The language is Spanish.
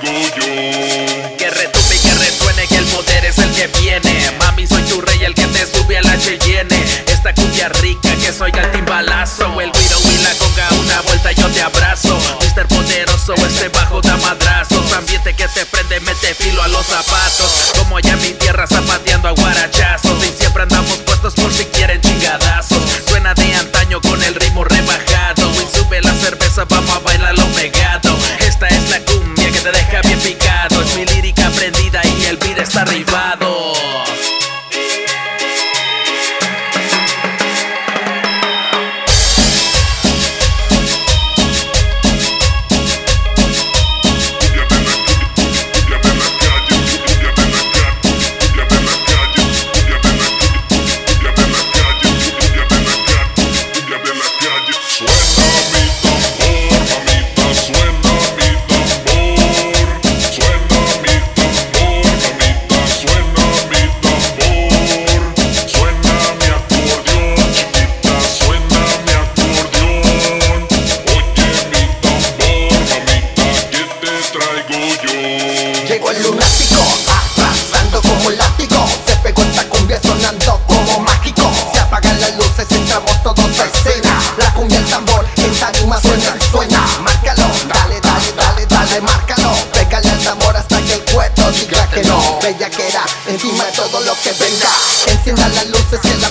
go Joe. Llegó el lunático, arrasando como un látigo. Se pegó esta cumbia sonando como mágico. Se apagan las luces, entramos todos a escena. La cumbia, el tambor, en tarima suena, suena. Márcalo, dale, dale, dale, dale, márcalo. Pégale al tambor hasta que el cuerpo diga que no. Bella que era, encima de todo lo que venga. Encienda las luces y en la